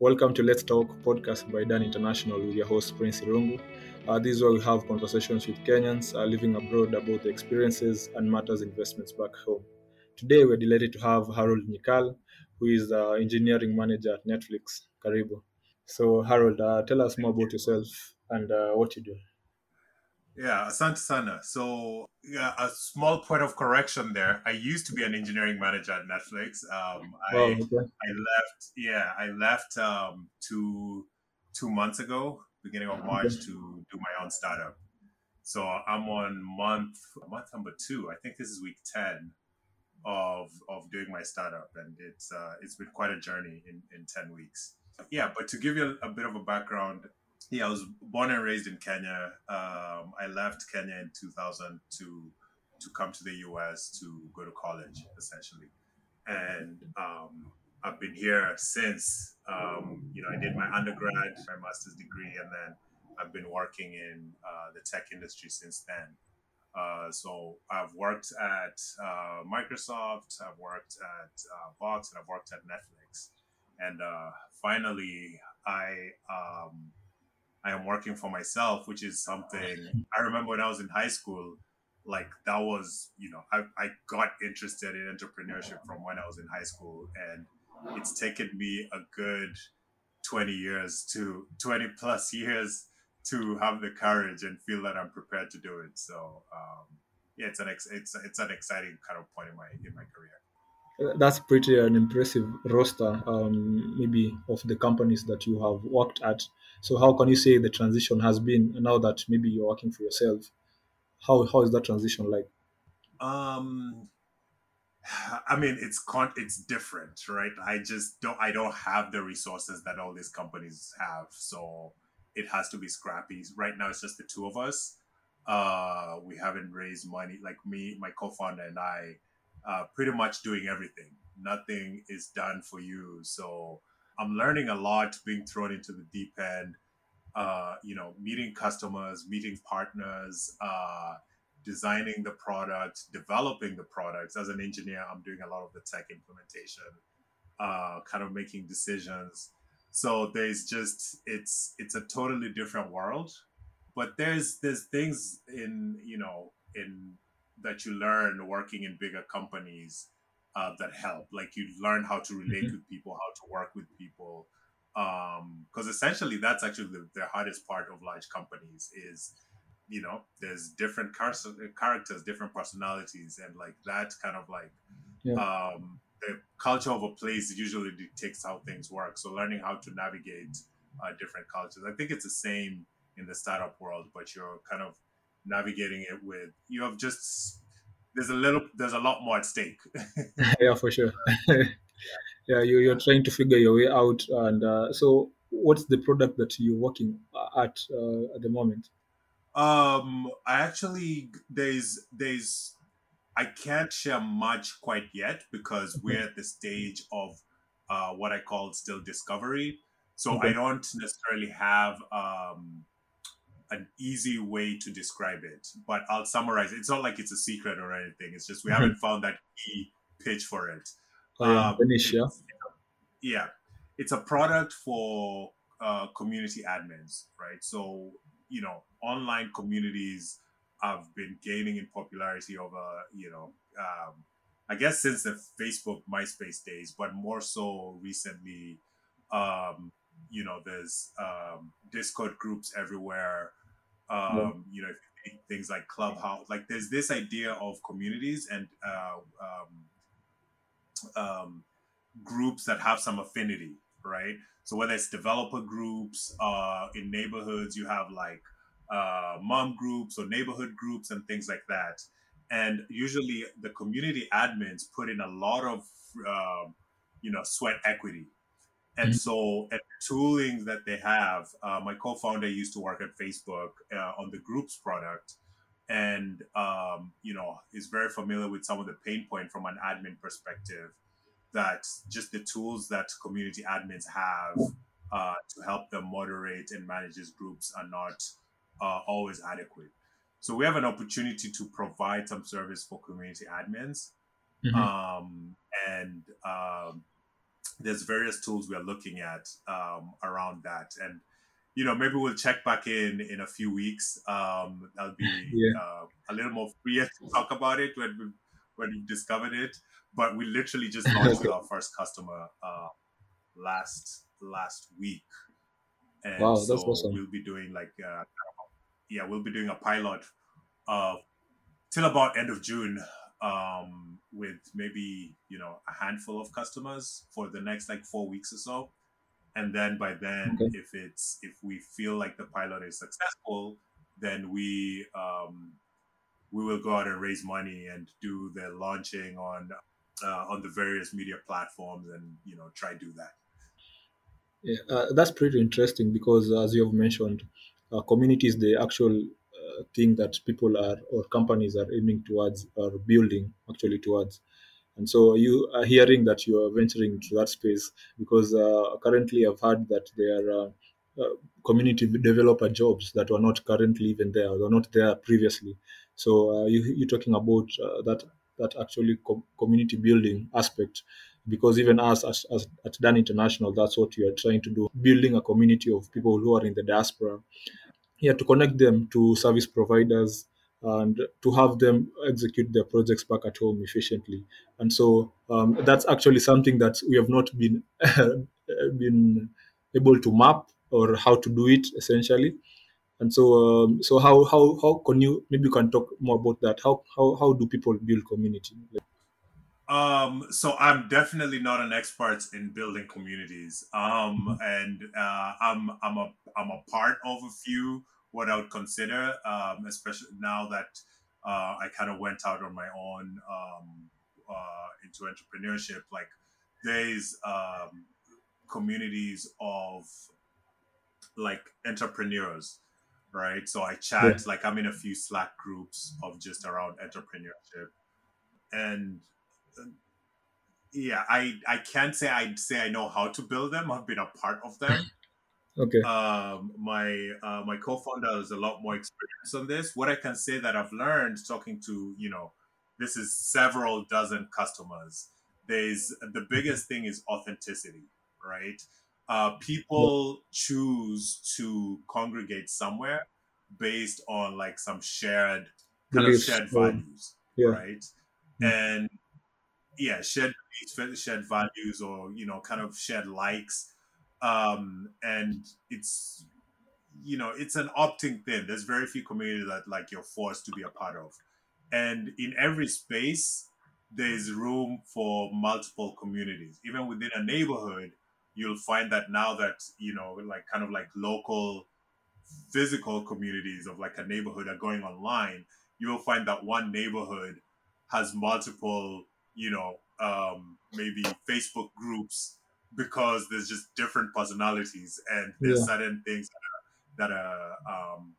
Welcome to Let's Talk podcast by Dan International with your host Prince Irungu. Uh, this is where we have conversations with Kenyans uh, living abroad about the experiences and matters investments back home. Today we're delighted to have Harold Nyikal, who is the engineering manager at Netflix. Karibu. So Harold, uh, tell us more about yourself and uh, what you do. Yeah, Asante Sana. So, yeah, a small point of correction there. I used to be an engineering manager at Netflix. Um, I, Oh, okay. I left, yeah, I left um, two, two months ago, beginning of March, Okay. to do my own startup. So I'm on month month number two. I think this is week ten of of doing my startup, and it's uh, it's been quite a journey in in ten weeks. Yeah, but to give you a, a bit of a background, yeah, I was born and raised in Kenya. Um, I left Kenya in 2000 to to come to the US to go to college, essentially, and um, I've been here since. Um, you know, I did my undergrad, my master's degree, and then I've been working in uh, the tech industry since then. Uh, so I've worked at uh, Microsoft, I've worked at uh, Box, and I've worked at Netflix. And uh, finally, I um, I am working for myself, which is something I remember when I was in high school. Like that was, you know, I, I got interested in entrepreneurship from when I was in high school, and it's taken me a good 20 years to 20 plus years to have the courage and feel that I'm prepared to do it. So um, yeah, it's an ex- it's it's an exciting kind of point in my in my career. That's pretty an impressive roster, um, maybe of the companies that you have worked at. So how can you say the transition has been now that maybe you're working for yourself? How how is that transition like? Um, I mean, it's con- it's different, right? I just don't I don't have the resources that all these companies have, so it has to be scrappy. Right now, it's just the two of us. Uh, we haven't raised money. Like me, my co-founder, and I, uh, pretty much doing everything. Nothing is done for you, so I'm learning a lot, being thrown into the deep end. Uh, you know, meeting customers, meeting partners. Uh, designing the product, developing the products. As an engineer, I'm doing a lot of the tech implementation, uh, kind of making decisions. So there's just it's it's a totally different world. But there's there's things in you know in that you learn working in bigger companies uh, that help. Like you learn how to relate Mhm. with people, how to work with people. Because essentially, that's actually the, the hardest part of large companies is you know there's different car- characters different personalities and like that kind of like Yeah. um the culture of a place usually dictates how things work so learning how to navigate uh, different cultures i think it's the same in the startup world but you're kind of navigating it with you have just there's a little there's a lot more at stake yeah, for sure. yeah, you, you're trying to figure your way out. And uh, so, what's the product that you're working at uh, at the moment? Um, I actually there's there's I can't share much quite yet because we're at the stage of uh, what I call still discovery. So Okay. I don't necessarily have um, an easy way to describe it, but I'll summarize. It's not like it's a secret or anything. It's just we haven't found that key pitch for it. Oh, yeah, Um, niche, yeah. it's- yeah, it's a product for uh, community admins, right? So you know, online communities have been gaining in popularity over you know, um, I guess since the Facebook, MySpace days, but more so recently. Um, you know, there's um, Discord groups everywhere. Um, You know, if you take things like Clubhouse, like there's this idea of communities and uh, um, um, groups that have some affinity, right? So whether it's developer groups uh, in neighborhoods, you have like uh, mom groups or neighborhood groups and things like that. And usually the community admins put in a lot of um, you know sweat equity. And Mhm. so, and the tooling that they have, uh, my co-founder used to work at Facebook uh, on the groups product, and um, you know is very familiar with some of the pain point from an admin perspective that just the tools that community admins have uh, to help them moderate and manage these groups are not uh, always adequate so we have an opportunity to provide some service for community admins Mhm. um, and um, there's various tools we are looking at um, around that, and you know maybe we'll check back in in a few weeks. Um, I'll be Yeah. uh, a little more free to talk about it when we when we've discovered it. But we literally just launched our first customer uh, last last week, and Wow, so awesome. we'll be doing like uh, yeah we'll be doing a pilot uh, till about end of June um, with maybe you know a handful of customers for the next like four weeks or so, and then by then Okay. if it's if we feel like the pilot is successful, then we um, we will go out and raise money and do the launching on uh, on the various media platforms and you know try do that. Yeah, uh, that's pretty interesting because, as you have mentioned, uh, community is the actual thing that people are or companies are aiming towards or building actually towards. And so you are hearing that you are venturing into that space because uh, currently I've heard that there are uh, uh, community developer jobs that were not currently even there, or not there previously. So uh, you, you're talking about uh, that that actually com- community building aspect because even us as, as at Dan International, that's what we are trying to do, building a community of people who are in the diaspora yeah to connect them to service providers and to have them execute their projects back at home efficiently. And so um, that's actually something that we have not been been able to map or how to do it essentially. And so um, so how how how can you maybe you can talk more about that. How how, how do people build community Um, so I'm definitely not an expert in building communities. Um, and uh, I'm I'm a I'm a part of a few what I would consider, um, especially now that uh, I kind of went out on my own um, uh, into entrepreneurship. Like there's um, communities of like entrepreneurs, right? So I chat yeah like I'm in a few Slack groups of just around entrepreneurship and yeah i i can't say i'd say i know how to build them. I've been a part of them. Okay. Um my uh, my co-founder has a lot more experience on this. What i can say that i've learned talking to you know this is several dozen customers. There's the biggest thing is authenticity right? Uh, people choose to congregate somewhere based on like some shared kind of shared values yeah. right? And yeah shared beliefs, shared values or you know kind of shared likes. Um and it's you know it's an opting thing. There's very few communities that like you're forced to be a part of. And in every space there's room for multiple communities. Even within a neighborhood you'll find that now that you know like kind of like local physical communities of like a neighborhood are going online you will find that one neighborhood has multiple you know um maybe facebook groups because there's just different personalities and there's yeah certain things that are um,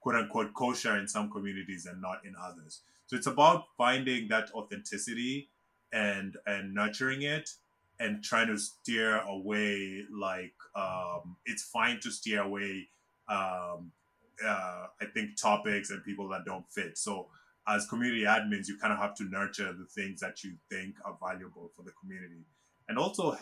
quote unquote kosher in some communities and not in others. So it's about finding that authenticity and and nurturing it and trying to steer away like um, it's fine to steer away um, uh, I think topics and people that don't fit. So as community admins, you kind of have to nurture the things that you think are valuable for the community, and also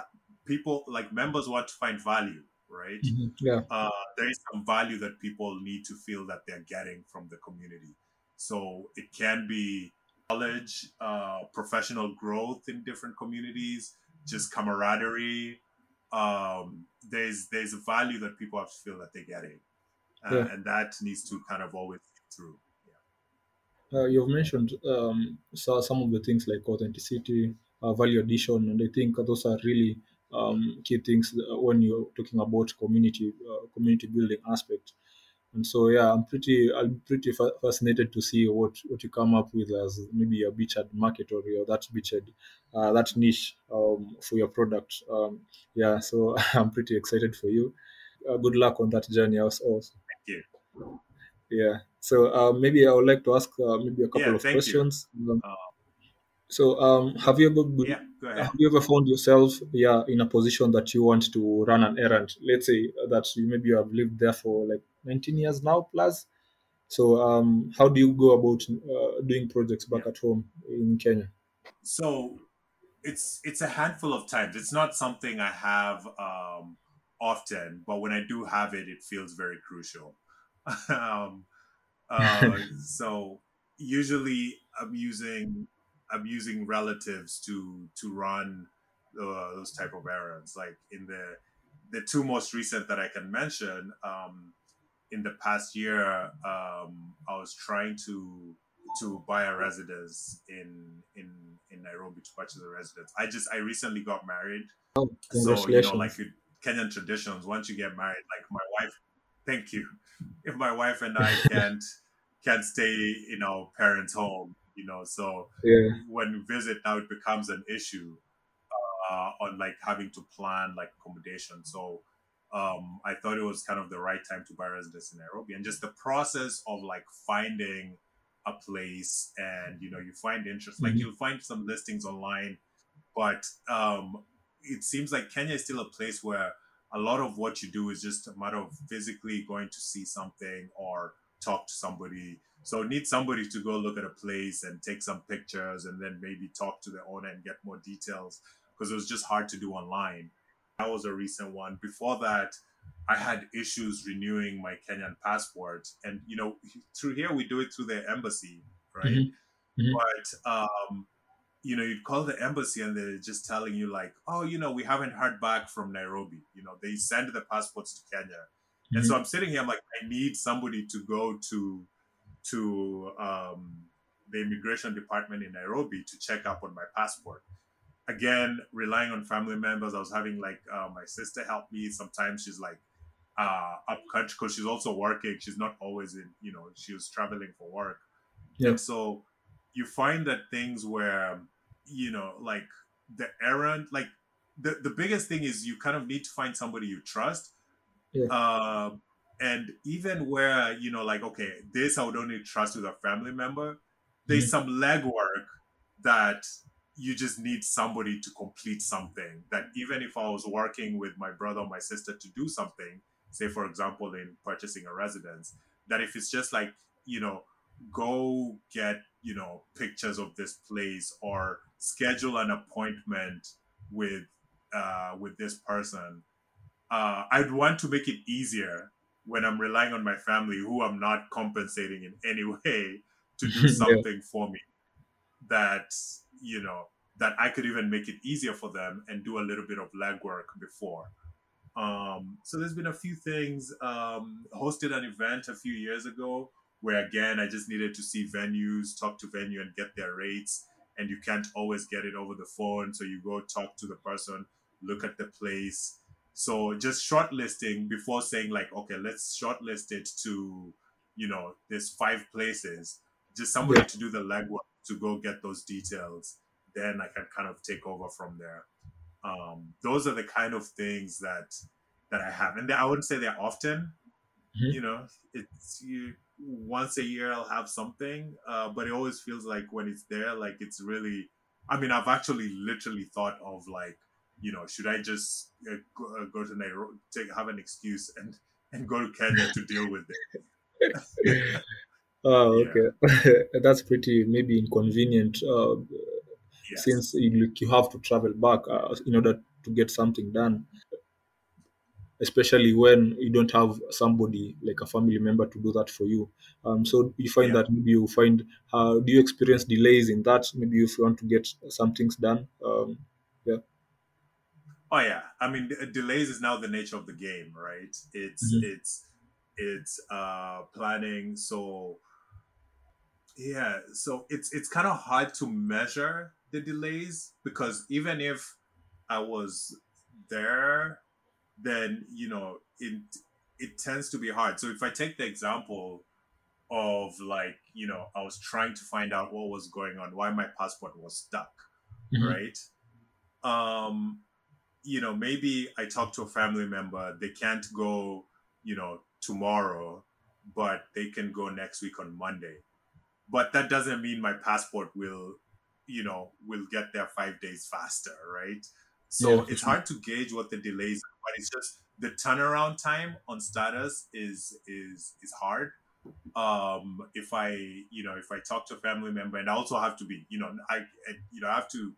people like members want to find value, right? mhm, yeah uh, there is some value that people need to feel that they're getting from the community. So it can be knowledge, uh, professional growth in different communities, just camaraderie. Um, there's there's a value that people have to feel that they're getting, uh, yeah and that needs to kind of always through. Uh, you've mentioned um, so some of the things like authenticity, uh, value addition, and I think those are really um, key things uh, when you're talking about community uh, community building aspect. And so, yeah, I'm pretty I'm pretty fa- fascinated to see what what you come up with as maybe a beachhead market or your that beachhead uh, that niche um, for your product. Um, yeah, so I'm pretty excited for you. Uh, good luck on that journey also. Thank you. Yeah. So uh, maybe I would like to ask uh, maybe a couple Yeah, of questions. Um, Uh, So um, have you ever yeah, have you ever found yourself yeah in a position that you want to run an errand? Let's say that you maybe you have lived there for like 19 years now plus. So um, how do you go about uh, doing projects back Yeah. at home in Kenya? So it's it's a handful of times. It's not something I have um, often, but when I do have it, it feels very crucial. um, uh, so usually, I'm using I'm using relatives to to run uh, those type of errands. Like in the the two most recent that I can mention, um, in the past year, um, I was trying to to buy a residence in in in Nairobi to purchase a residence. I just I recently got married, Oh, so you know, like Kenyan traditions. Once you get married, like my wife, thank you. If my wife and I can't can't stay in our parents' home, you know, so Yeah. when we visit now, it becomes an issue uh, on like having to plan like accommodation. So um, I thought it was kind of the right time to buy residence in Nairobi, and just the process of like finding a place, and you know, you find interest, like Mhm. you'll find some listings online, but um, it seems like Kenya is still a place where a lot of what you do is just a matter of physically going to see something or talk to somebody. So need somebody to go look at a place and take some pictures and then maybe talk to the owner and get more details because it was just hard to do online. That was a recent one. Before that, I had issues renewing my Kenyan passport, and you know, through here we do it through the embassy, right? Mhm. Mhm. But um, you know, you'd call the embassy and they're just telling you like, oh, you know, we haven't heard back from Nairobi. You know, they send the passports to Kenya, and so I'm sitting here, I'm like, I need somebody to go to to um, the immigration department in Nairobi to check up on my passport. Again, relying on family members, I was having like uh, my sister help me. Sometimes she's like uh, up country because she's also working. She's not always in, you know, she was traveling for work. Yeah. And so you find that things where, you know, like the errand, like the, the biggest thing is you kind of need to find somebody you trust. Yeah. Um, and even where, you know, like, okay, this I would only trust with a family member, there's Mhm. some legwork that you just need somebody to complete something that even if I was working with my brother or my sister to do something, say for example in purchasing a residence, that if it's just like, you know, go get, you know, pictures of this place or schedule an appointment with uh with this person, uh I'd want to make it easier when I'm relying on my family who I'm not compensating in any way to do Yeah. something for me that you know that I could even make it easier for them and do a little bit of legwork before. Um, so there's been a few things. Um, hosted an event a few years ago where again I just needed to see venues, talk to venue, and get their rates. And you can't always get it over the phone, so you go talk to the person, look at the place. So just shortlisting before saying like, okay, let's shortlist it to, you know, there's five places. Just somebody Yeah. to do the legwork to go get those details. Then I can kind of take over from there. Um, those are the kind of things that that I have, and I wouldn't say they're often. Mhm. You know, it's you once a year I'll have something, uh, but it always feels like when it's there, like it's really. I mean, I've actually literally thought of like, you know, should I just uh, go, uh, go to Nairobi, take have an excuse and and go to Kenya to deal with it? Oh, okay. That's pretty maybe inconvenient uh, Yes. since you, you have to travel back uh, in order to get something done, especially when you don't have somebody like a family member to do that for you. Um, so you find Yeah. that maybe you find, uh, do you experience delays in that? Maybe if you want to get some things done. Um, yeah. Oh yeah, I mean, d- delays is now the nature of the game, right? It's Mhm. it's it's uh planning. So yeah, so it's it's kind of hard to measure the delays because even if I was there, then you know it it tends to be hard. So if I take the example of like you know I was trying to find out what was going on, why my passport was stuck, Mhm. right? Um, you know, maybe I talk to a family member, they can't go, you know, tomorrow, but they can go next week on Monday. But that doesn't mean my passport will, you know, will get there five days faster, right? So Yeah, it's sure. hard to gauge what the delays are, but it's just the turnaround time on status is is is hard. Um, if I, you know, if I talk to a family member, and I also have to be, you know, I, I you know, I have to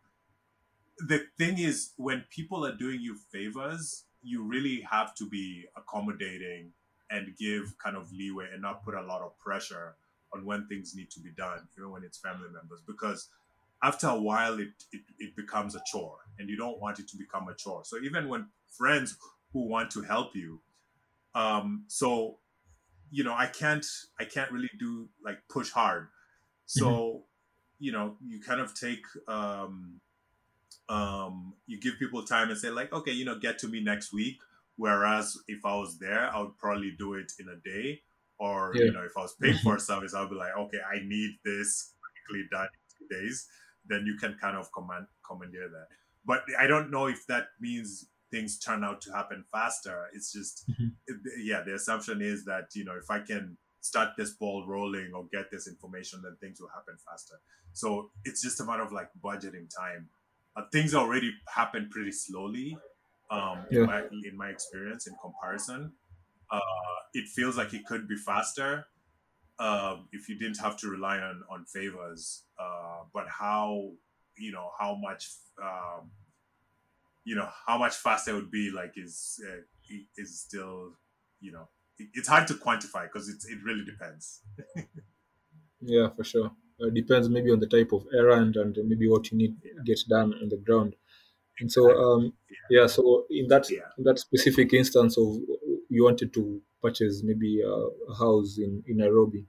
the thing is, when people are doing you favors, you really have to be accommodating and give kind of leeway and not put a lot of pressure on when things need to be done, even when it's family members, because after a while it, it, it becomes a chore and you don't want it to become a chore. So even when friends who want to help you, um, so you know, I can't I can't really do like push hard. So, mm-hmm. you know, you kind of take um um you give people time and say like, okay, you know, get to me next week. Whereas if I was there, I would probably do it in a day. Or, yeah. you know, if I was paid for a service, I'd be like, okay, I need this quickly done in two days. Then you can kind of command commandeer that. But I don't know if that means things turn out to happen faster. It's just, mm-hmm. yeah, the assumption is that, you know, if I can start this ball rolling or get this information, then things will happen faster. So it's just a matter of like budgeting time. Uh, things already happen pretty slowly um, yeah. in, my, in my experience in comparison. Uh, it feels like it could be faster um, if you didn't have to rely on, on favors. Uh, but how, you know, how much um, you know how much faster it would be like is uh, is still you know it, it's hard to quantify because it it really depends yeah for sure it depends maybe on the type of errand and maybe what you need yeah. get done on the ground and so um yeah, yeah so in that yeah. in that specific instance of you wanted to purchase maybe a, a house in in nairobi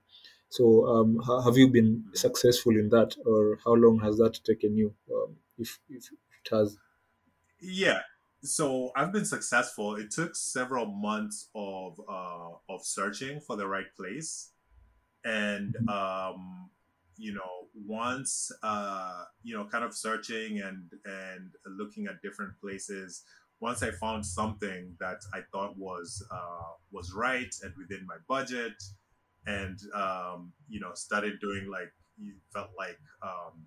so um, have you been mm-hmm. successful in that or how long has that taken you um, if, if it has yeah. So I've been successful. It took several months of uh, of searching for the right place, and mm-hmm. um, you know, once uh, you know, kind of searching and and looking at different places. Once I found something that I thought was uh, was right and within my budget, and um, you know, started doing like you felt like um,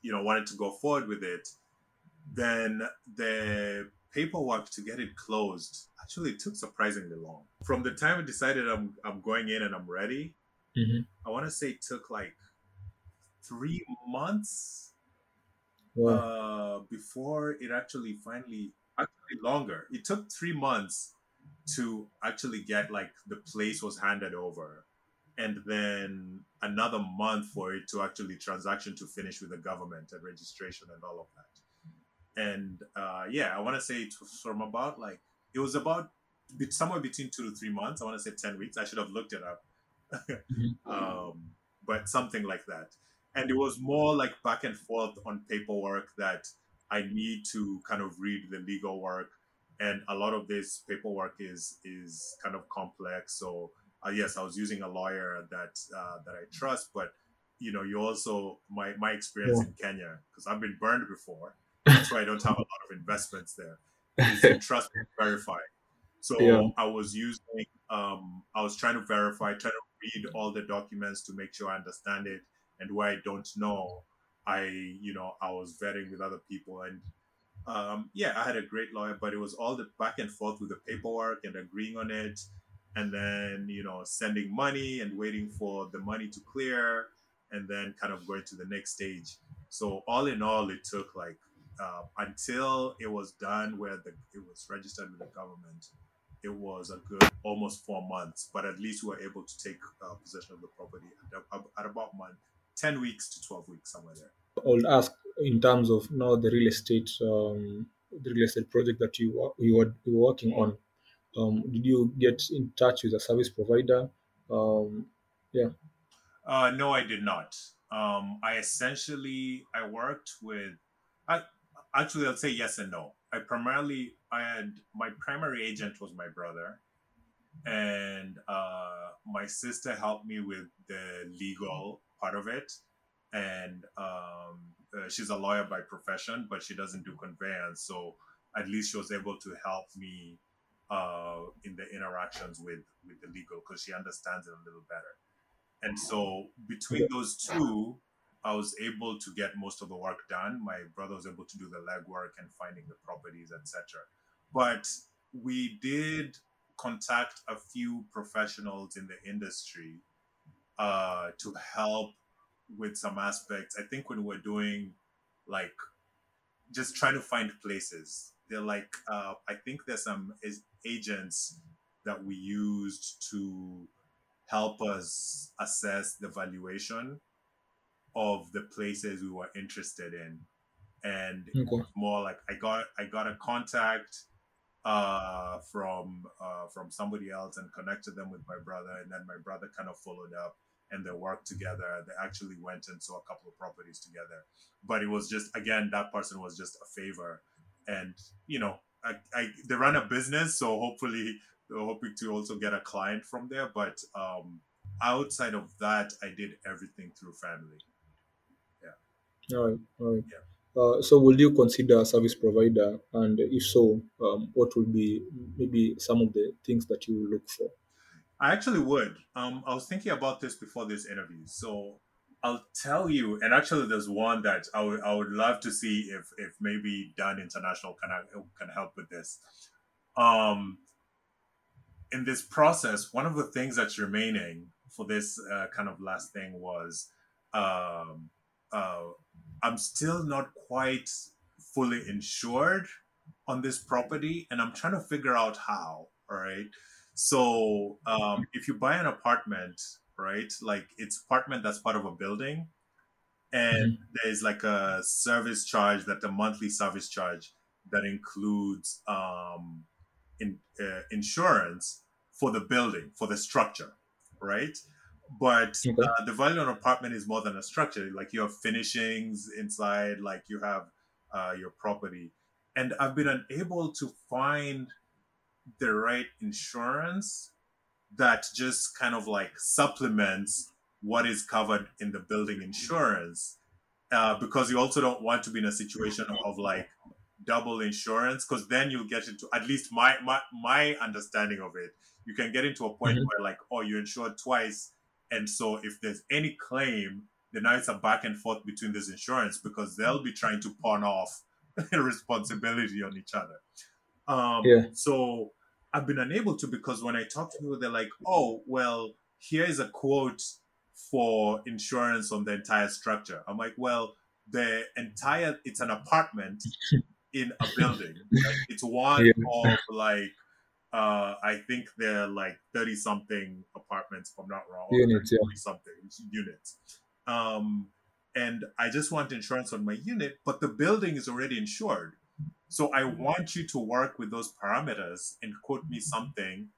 you know wanted to go forward with it then the paperwork to get it closed actually took surprisingly long. From the time I decided I'm I'm going in and I'm ready, mm-hmm. I want to say it took like three months wow. uh, before it actually finally actually longer. It took three months to actually get like the place was handed over and then another month for it to actually transaction to finish with the government and registration and all of that and uh, yeah, I want to say it was from about like it was about somewhere between two to three months. I want to say ten weeks. I should have looked it up. um, but something like that. And it was more like back and forth on paperwork that I need to kind of read the legal work, and a lot of this paperwork is is kind of complex. So uh, yes, I was using a lawyer that uh, that I trust, but you know, you also my my experience yeah. in Kenya because I've been burned before that's why I don't have a lot of investments there. trust and verify. So yeah. I was using, um, I was trying to verify, trying to read all the documents to make sure I understand it. And where I don't know, I, you know, I was vetting with other people. And um, yeah, I had a great lawyer, but it was all the back and forth with the paperwork and agreeing on it. And then, you know, sending money and waiting for the money to clear and then kind of going to the next stage. So all in all, it took like uh, until it was done where the it was registered with the government it was a good almost four months but at least we were able to take uh, possession of the property at, at about month 10 weeks to 12 weeks somewhere there. I would ask in terms of now the real estate um, the real estate project that you you were, you were working on um, did you get in touch with a service provider? Um, yeah. Uh, no i did not. Um, i essentially i worked with I, actually i'll say yes and no. I primarily had my primary agent was my brother and uh, my sister helped me with the legal part of it and um, uh, she's a lawyer by profession but she doesn't do conveyance so at least she was able to help me uh, in the interactions with with the legal because she understands it a little better and so between those two I was able to get most of the work done. My brother was able to do the legwork and finding the properties, etc. But we did contact a few professionals in the industry uh, to help with some aspects. I think when we're doing like just trying to find places. They're like, uh, I think there's some agents that we used to help us assess the valuation of the places we were interested in and okay. more like i got i got a contact uh, from uh, from somebody else and connected them with my brother and then my brother kind of followed up and they worked together. They actually went and saw a couple of properties together. But it was just again that person was just a favor. And you know I, I they run a business so hopefully they're hoping to also get a client from there. But um outside of that i did everything through family. Yeah. All right all right. Yeah uh, so will you consider a service provider? And if so um, what will be maybe some of the things that you look for? I actually would. Um, i was thinking about this before this interview. So i'll tell you and actually there's one that i would, I would love to see if if maybe dan international can, can help with this. Um, in this process one of the things that's remaining for this uh, kind of last thing was um, uh, I'm still not quite fully insured on this property, and I'm trying to figure out how. All right. So um, if you buy an apartment, right, like it's apartment that's part of a building, and mm-hmm. there's like a service charge that the monthly service charge that includes um, in, uh, insurance for the building for the structure, right? But okay. uh, the value of an apartment is more than a structure like you have finishings inside like you have uh, your property and i've been unable to find the right insurance that just kind of like supplements what is covered in the building insurance uh, because you also don't want to be in a situation of like double insurance because then you'll get into at least my my, my understanding of it you can get into a point mm-hmm. where like oh you insured twice and so if there's any claim, then now it's a back and forth between this insurance because they'll be trying to pawn off responsibility on each other. Um, yeah. So I've been unable to because when I talk to people, they're like, oh, well, here is a quote for insurance on the entire structure. I'm like, well, the entire, it's an apartment in a building. Like, it's one yeah. of like uh, I think they're like 30 something apartments, if I'm not wrong. Units, yeah. something units. Um, and I just want insurance on my unit, but the building is already insured. So I want you to work with those parameters and quote me something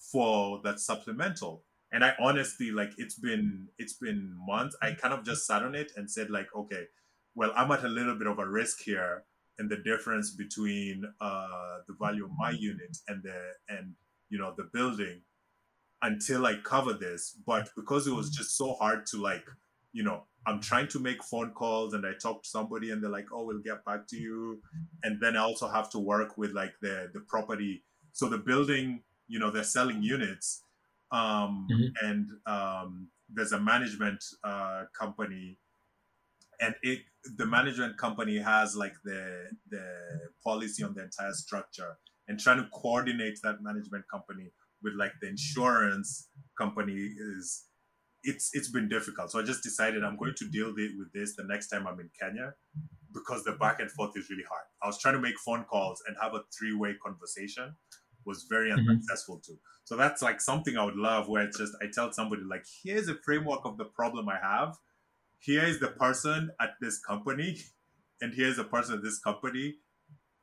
for that supplemental. And I honestly like it's been it's been months. I kind of just sat on it and said like, okay, well, I'm at a little bit of a risk here and the difference between uh, the value of my unit and the and you know the building until I cover this. But because it was just so hard to like, you know, I'm trying to make phone calls and I talk to somebody and they're like, oh, we'll get back to you. And then I also have to work with like the the property. So the building, you know, they're selling units. Um, mm-hmm. and um, there's a management uh, company and it the management company has like the the policy on the entire structure and trying to coordinate that management company with like the insurance company is it's it's been difficult. So i just decided i'm going to deal with this the next time i'm in kenya because the back and forth is really hard. I was trying to make phone calls and have a three-way conversation was very mm-hmm. unsuccessful too. So that's like something i would love where it's just i tell somebody like here's a framework of the problem i have here is the person at this company and here's the person at this company.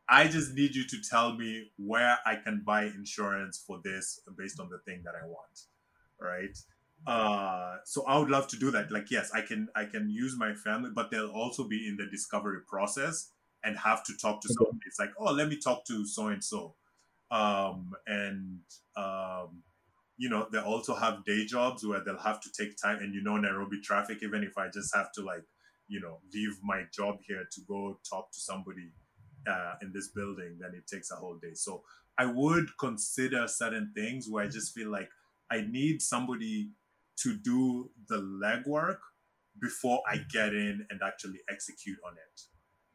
I just need you to tell me where i can buy insurance for this based on the thing that i want right? Uh so i would love to do that. Like yes i can i can use my family but they'll also be in the discovery process and have to talk to okay. somebody. It's like oh let me talk to so and so. Um and um you know, they also have day jobs where they'll have to take time. And you know, Nairobi traffic, even if I just have to like, you know, leave my job here to go talk to somebody uh, in this building, then it takes a whole day. So I would consider certain things where I just feel like I need somebody to do the legwork before I get in and actually execute on it.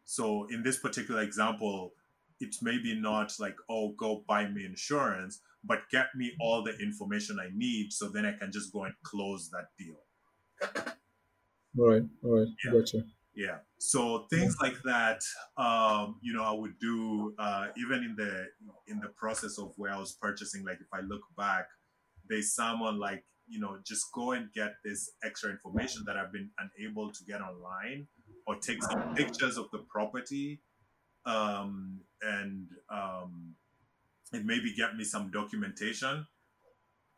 So in this particular example, it's maybe not like, oh, go buy me insurance, but get me all the information I need so then I can just go and close that deal. All right, all right, yeah. gotcha. Yeah. So things like that, um, you know, I would do uh, even in the in the process of where I was purchasing. Like if I look back, there's someone like you know just go and get this extra information that I've been unable to get online, or take some pictures of the property, um, and um, and maybe get me some documentation.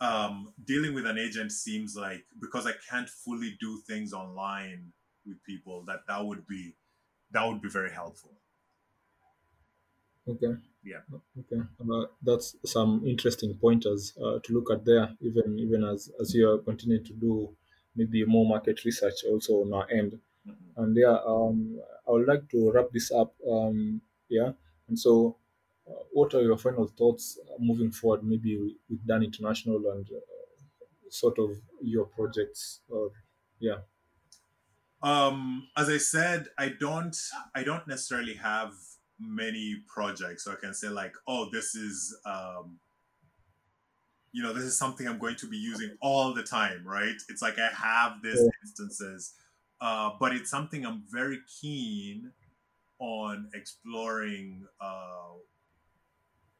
Um, dealing with an agent seems like because I can't fully do things online with people that that would be that would be very helpful Okay. yeah Okay. Uh, that's some interesting pointers uh, to look at there, even even as as you are continuing to do maybe more market research also on our end. Mhm. And yeah, um, I would like to wrap this up. Um, yeah. And so, what are your final thoughts uh, moving forward, maybe with, Dan International and uh, sort of your projects? Or yeah. um as i said i don't i don't necessarily have many projects so i can say like oh this is um you know this is something i'm going to be using all the time right it's like i have these Yeah. instances uh but it's something i'm very keen on exploring uh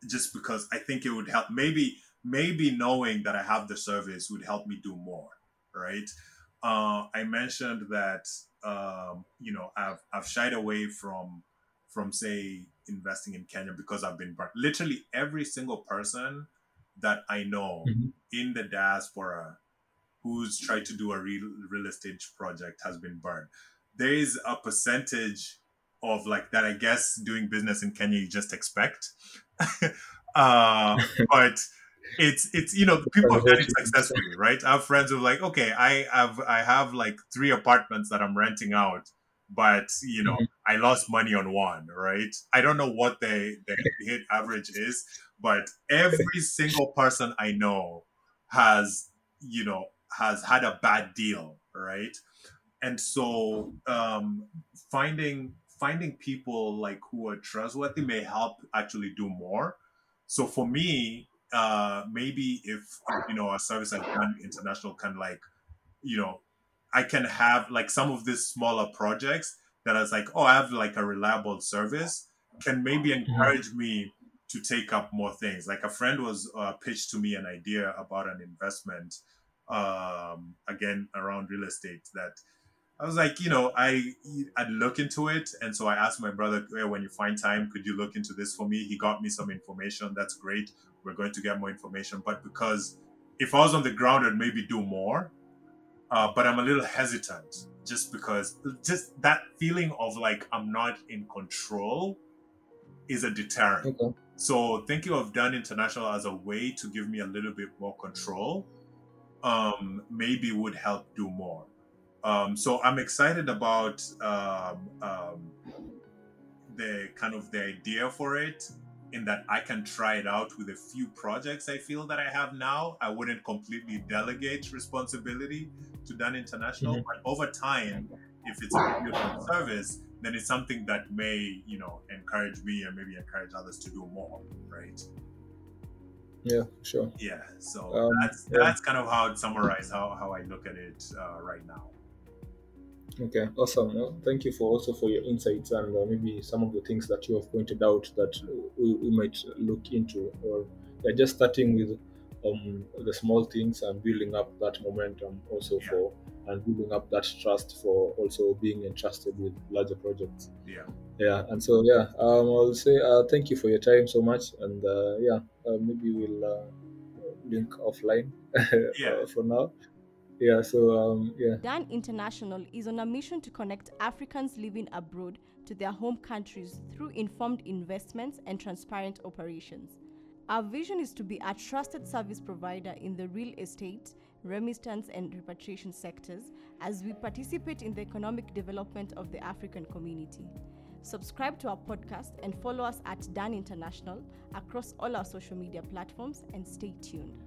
just because i think it would help maybe maybe knowing that i have the service would help me do more right uh, I mentioned that um, you know I've I've shied away from from say investing in Kenya because I've been burnt. Literally every single person that I know Mhm. in the diaspora who's tried to do a real real estate project has been burned. There is a percentage of like that. I guess doing business in Kenya you just expect, uh, but it's it's you know people have done it successfully, right? I have friends who are like, okay, I have I have like three apartments that I'm renting out, but you know Mhm. I lost money on one, right? I don't know what the the hit average is, but every single person I know has you know has had a bad deal, right? And so um, finding finding people like who are trustworthy may help actually do more. So for me, uh, maybe if you know a service like Dan International can like, you know, I can have like some of these smaller projects that that is like, oh, I have like a reliable service, can maybe encourage me to take up more things. Like a friend was uh, pitched to me an idea about an investment, um, again around real estate that I was like, you know, I I'd look into it, and so I asked my brother, hey, when you find time, could you look into this for me? He got me some information. That's great. We're going to get more information, but because if I was on the ground, I'd maybe do more. Uh, but I'm a little hesitant, just because just that feeling of like I'm not in control is a deterrent. Okay. So thinking of Dan International as a way to give me a little bit more control, um, maybe would help do more. Um, so I'm excited about um, um, the kind of the idea for it, in that I can try it out with a few projects I feel that I have now. I wouldn't completely delegate responsibility to Dan International, Mhm. but over time, if it's a beautiful service, then it's something that may, you know, encourage me and maybe encourage others to do more, right? Yeah, sure. Yeah. So Um, that's yeah. that's kind of how I'd summarize how, how I look at it uh, right now. Okay, awesome. Well, thank you for also for your insights and uh, maybe some of the things that you have pointed out that we, we might look into, or yeah, just starting with um, the small things and building up that momentum also Yeah. for and building up that trust for also being entrusted with larger projects. Yeah. Yeah, and so yeah, um, I'll say uh, thank you for your time so much, and uh, yeah, uh, maybe we'll uh, link offline Yeah. uh, for now. Yeah, so um, yeah. Dan International is on a mission to connect Africans living abroad to their home countries through informed investments and transparent operations. Our vision is to be a trusted service provider in the real estate, remittance, and repatriation sectors as we participate in the economic development of the African community. Subscribe to our podcast and follow us at Dan International across all our social media platforms and stay tuned.